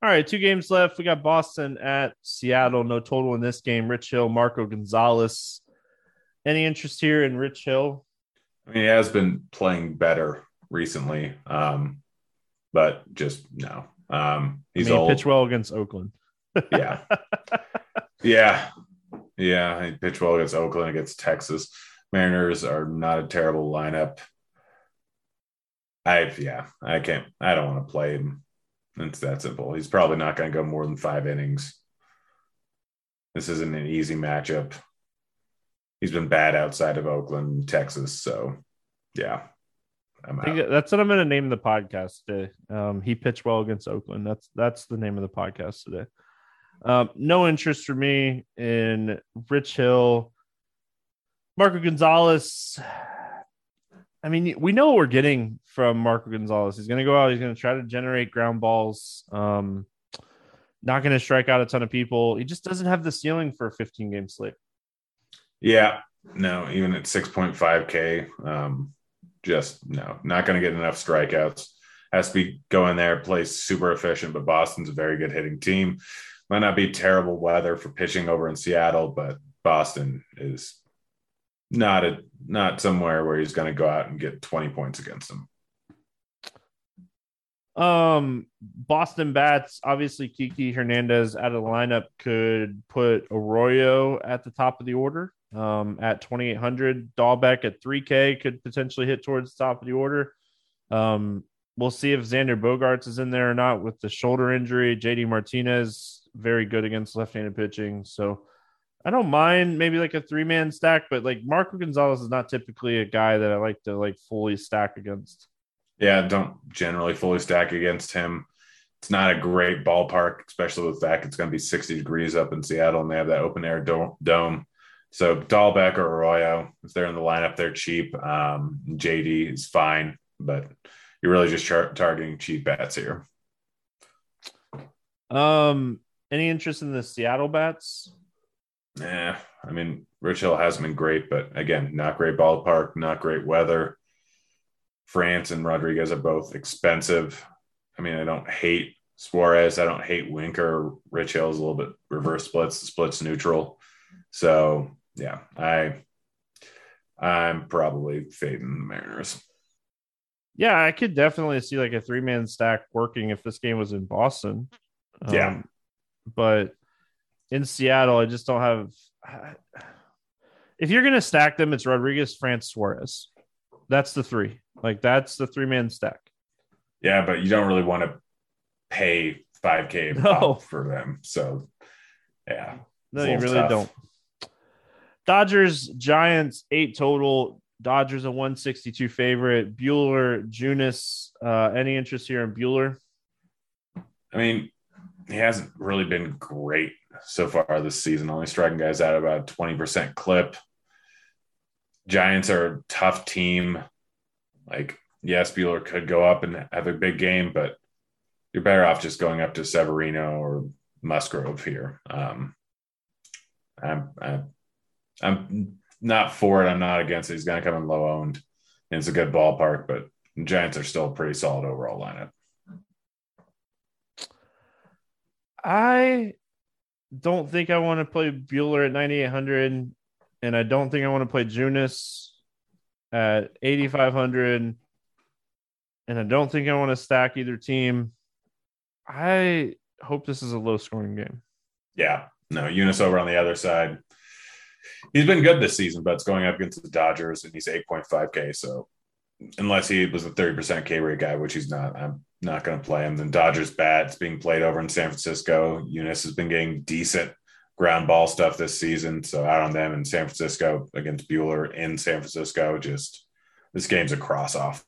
All right, two games left. We got Boston at Seattle. No total in this game. Rich Hill, Marco Gonzalez. Any interest here in Rich Hill? I mean, he has been playing better recently, um, but just no. Um, he's I mean, old. Pitch well against Oakland. yeah, yeah, yeah. He pitched well against Oakland, against Texas. Mariners are not a terrible lineup. I yeah, I can't. I don't want to play him. It's that simple. He's probably not going to go more than five innings. This isn't an easy matchup. He's been bad outside of Oakland, Texas. So, yeah, that's what I'm going to name the podcast today. Um, he pitched well against Oakland. That's that's the name of the podcast today. Um, no interest for me in Rich Hill, Marco Gonzalez. I mean, we know what we're getting from Marco Gonzalez. He's going to go out. He's going to try to generate ground balls. Um, not going to strike out a ton of people. He just doesn't have the ceiling for a 15 game slate. Yeah, no, even at 6.5K, um, just no, not going to get enough strikeouts. Has to be going there, plays super efficient, but Boston's a very good hitting team. Might not be terrible weather for pitching over in Seattle, but Boston is not a not somewhere where he's going to go out and get 20 points against them. Um, Boston bats obviously Kiki Hernandez out of the lineup could put Arroyo at the top of the order. Um, at 2800, Dalbec at 3K could potentially hit towards the top of the order. Um, we'll see if Xander Bogaerts is in there or not with the shoulder injury. JD Martinez very good against left-handed pitching, so I don't mind maybe like a three man stack, but like Marco Gonzalez is not typically a guy that I like to like fully stack against. Yeah, don't generally fully stack against him. It's not a great ballpark, especially with the fact it's going to be 60 degrees up in Seattle and they have that open air dome. So Dalbec or Arroyo, if they're in the lineup, they're cheap. Um, JD is fine, but you're really just char- targeting cheap bats here. Um, any interest in the Seattle bats? Yeah, I mean, Rich Hill hasn't been great, but again, not great ballpark, not great weather. France and Rodriguez are both expensive. I mean, I don't hate Suarez. I don't hate Winker. Rich Hill's a little bit reverse splits. The splits neutral. So yeah, I I'm probably fading the Mariners. Yeah, I could definitely see like a three man stack working if this game was in Boston. Yeah. Um, But in Seattle, I just don't have. If you're going to stack them, it's Rodriguez, France, Suarez. That's the three. Like that's the three man stack. Yeah, but you don't really want to pay 5K no. for them. So, yeah. No, you really tough. don't. Dodgers, Giants, eight total. Dodgers a 162 favorite. Buehler, Junis. Uh, any interest here in Buehler? I mean, he hasn't really been great so far this season, only striking guys out about 20% clip. Giants are a tough team. Like, yes, Buehler could go up and have a big game, but you're better off just going up to Severino or Musgrove here. Um, I'm, I'm, I'm not for it. I'm not against it. He's going to come in low owned, and it's a good ballpark, but Giants are still a pretty solid overall lineup. I don't think I want to play Buehler at 9,800, and I don't think I want to play Junis at 8,500, and I don't think I want to stack either team. I hope this is a low scoring game. Yeah, no, Junis over on the other side. He's been good this season, but it's going up against the Dodgers, and he's 8.5K. So unless he was a 30% K rate guy, which he's not, I'm not going to play him. Then Dodgers bats being played over in San Francisco. Junis has been getting decent ground ball stuff this season. So out on them in San Francisco against Buehler in San Francisco. Just this game's a cross off.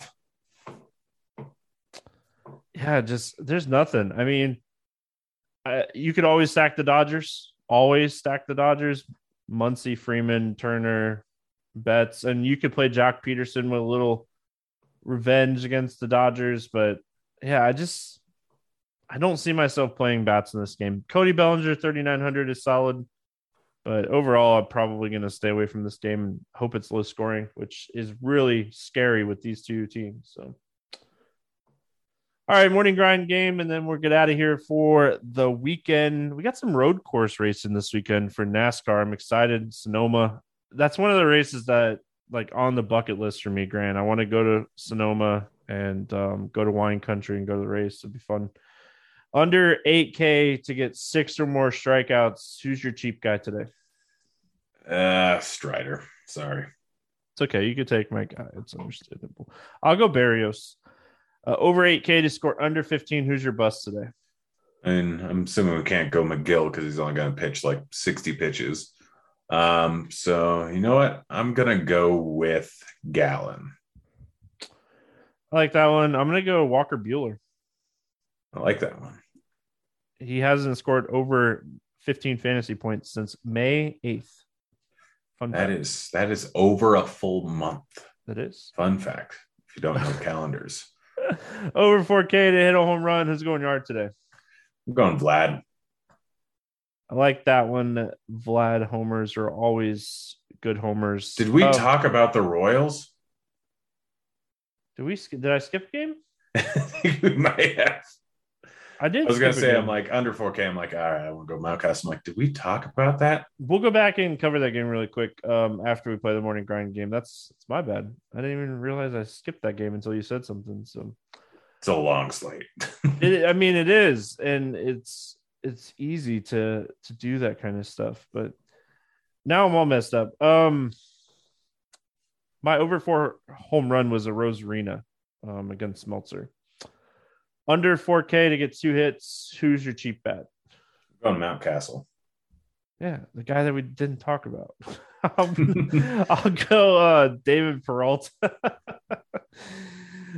Yeah, just there's nothing. I mean, I, you could always stack the Dodgers, always stack the Dodgers. Muncy, Freeman, Turner, Betts, and you could play Joc Pederson with a little revenge against the Dodgers, but yeah, I just I don't see myself playing bats in this game. Cody Bellinger 3900 is solid, but overall I'm probably going to stay away from this game and hope it's low scoring, which is really scary with these two teams. So all right, morning grind game, and then we'll get out of here for the weekend. We got some road course racing this weekend for NASCAR. I'm excited. Sonoma. That's one of the races that like on the bucket list for me, Grant. I want to go to Sonoma and um, go to wine country and go to the race. It'd be fun. Under 8K to get six or more strikeouts. Who's your cheap guy today? Uh, Strider. Sorry. It's okay. You could take my guy. It's understandable. I'll go Berrios. Uh, over 8K to score under 15. Who's your bust today? And I'm assuming we can't go Megill because he's only going to pitch like 60 pitches. Um, so you know what? I'm gonna go with Gallen. I like that one. I'm gonna go Walker Buehler. I like that one. He hasn't scored over 15 fantasy points since May 8th. Fun that fact. is that is over a full month. That is fun fact. If you don't know calendars. over 4K to hit a home run. Who's going yard today? I'm going Vlad. I like that one. Vlad homers are always good homers. Did we um, talk about the Royals? Did we? Did I skip a game? we might have. I did. I was gonna say I'm like under 4K. I'm like, all right, I want to go Mountcast. I'm like, did we talk about that? We'll go back and cover that game really quick um, after we play the morning grind game. That's it's my bad. I didn't even realize I skipped that game until you said something. So it's a long slate. it, I mean, it is, and it's it's easy to to do that kind of stuff. But now I'm all messed up. Um, my over four home run was a Arozarena um, against Smeltzer. Under 4K to get two hits. Who's your cheap bet? Going Mountcastle. Yeah, the guy that we didn't talk about. I'll, I'll, go uh, David Peralta.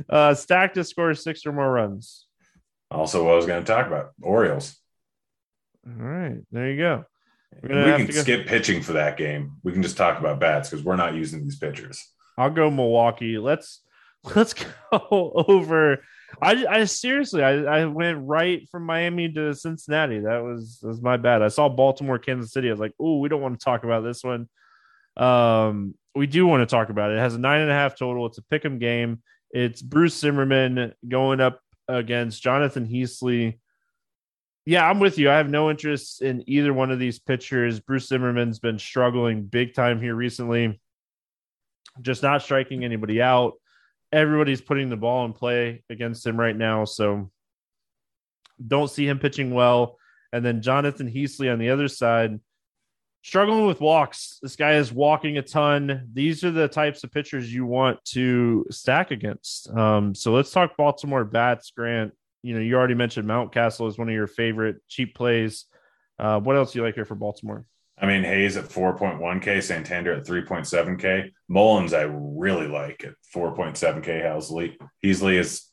uh, stack to score six or more runs. Also, what I was going to talk about Orioles. All right, there you go. We can skip pitching for that game. We can just talk about bats because we're not using these pitchers. I'll go Milwaukee. Let's let's go over. I, I seriously, I, I went right from Miami to Cincinnati. That was that was my bad. I saw Baltimore, Kansas City. I was like, oh, we don't want to talk about this one. Um, we do want to talk about it. It has a nine and a half total. It's a pick'em game. It's Bruce Zimmermann going up against Jonathan Heasley. Yeah, I'm with you. I have no interest in either one of these pitchers. Bruce Zimmermann's been struggling big time here recently, just not striking anybody out. Everybody's putting the ball in play against him right now. So don't see him pitching well. And then Jonathan Heasley on the other side struggling with walks. This guy is walking a ton. These are the types of pitchers you want to stack against. Um, so let's talk Baltimore bats, Grant. You know, you already mentioned Mountcastle is one of your favorite cheap plays. Uh, what else do you like here for Baltimore? I mean, Hayes at 4.1K, Santander at 3.7K. Mullins, I really like at 4.7K. Helsley. Heasley has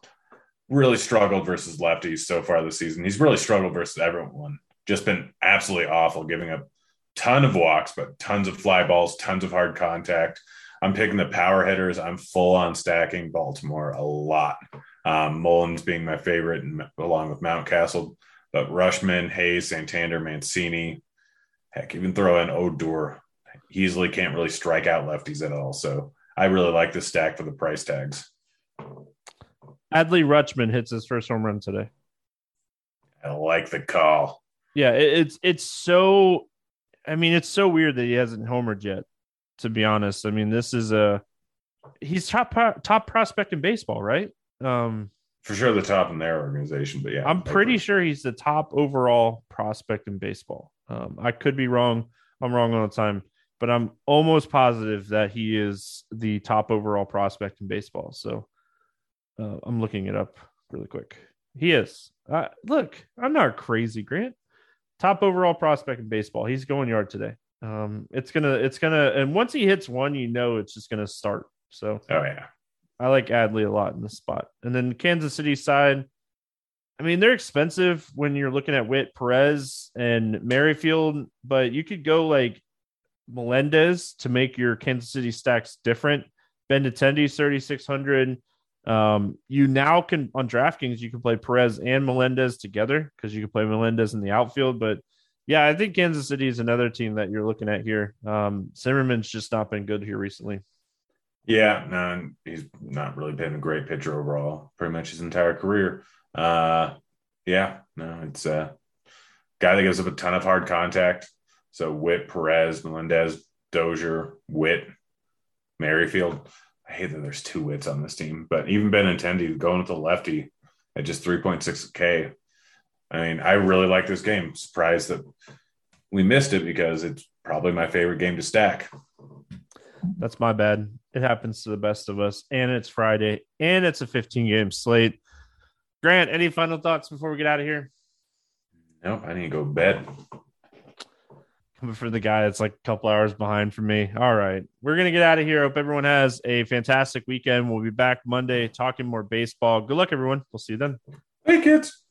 really struggled versus lefties so far this season. He's really struggled versus everyone. Just been absolutely awful, giving up ton of walks, but tons of fly balls, tons of hard contact. I'm picking the power hitters. I'm full on stacking Baltimore a lot. Um, Mullins being my favorite, and along with Mountcastle, but Rutschman, Hayes, Santander, Mancini, heck, even throw in Odor. Heasley can't really strike out lefties at all. So I really like this stack for the price tags. Adley Rutschman hits his first home run today. I like the call. Yeah, it's it's so I mean, it's so weird that he hasn't homered yet. To be honest, I mean, this is a he's top top prospect in baseball, right? Um, for sure, the top in their organization, but yeah, I'm pretty sure he's the top overall prospect in baseball. Um, I could be wrong. I'm wrong all the time, but I'm almost positive that he is the top overall prospect in baseball. So uh, I'm looking it up really quick. He is. Uh, look, I'm not crazy, Grant top overall prospect in baseball. He's going yard today. Um, it's gonna, it's gonna, and once he hits one, you know, it's just gonna start. So, oh yeah, I like Adley a lot in this spot. And then Kansas City side, I mean, they're expensive when you're looking at Witt, Perez, and Merrifield, but you could go like Melendez to make your Kansas City stacks different. Benintendi's 3,600. Um, you now can on DraftKings you can play Perez and Melendez together because you can play Melendez in the outfield. But yeah, I think Kansas City is another team that you're looking at here. Um, Zimmermann's just not been good here recently. Yeah, no, he's not really been a great pitcher overall, pretty much his entire career. Uh, yeah, no, it's a guy that gives up a ton of hard contact. So Witt, Perez, Melendez, Dozier, Witt, Merrifield. I hate that there's two wits on this team, but even Benintendi going with the lefty at just 3.6K. I mean, I really like this game. Surprised that we missed it because it's probably my favorite game to stack. That's my bad. It happens to the best of us. And it's Friday and it's a 15 game slate. Grant, any final thoughts before we get out of here? Nope, I need to go to bed Coming for the guy that's like a couple hours behind for me. All right. We're going to get out of here. Hope everyone has a fantastic weekend. We'll be back Monday talking more baseball. Good luck, everyone. We'll see you then. Hey, kids.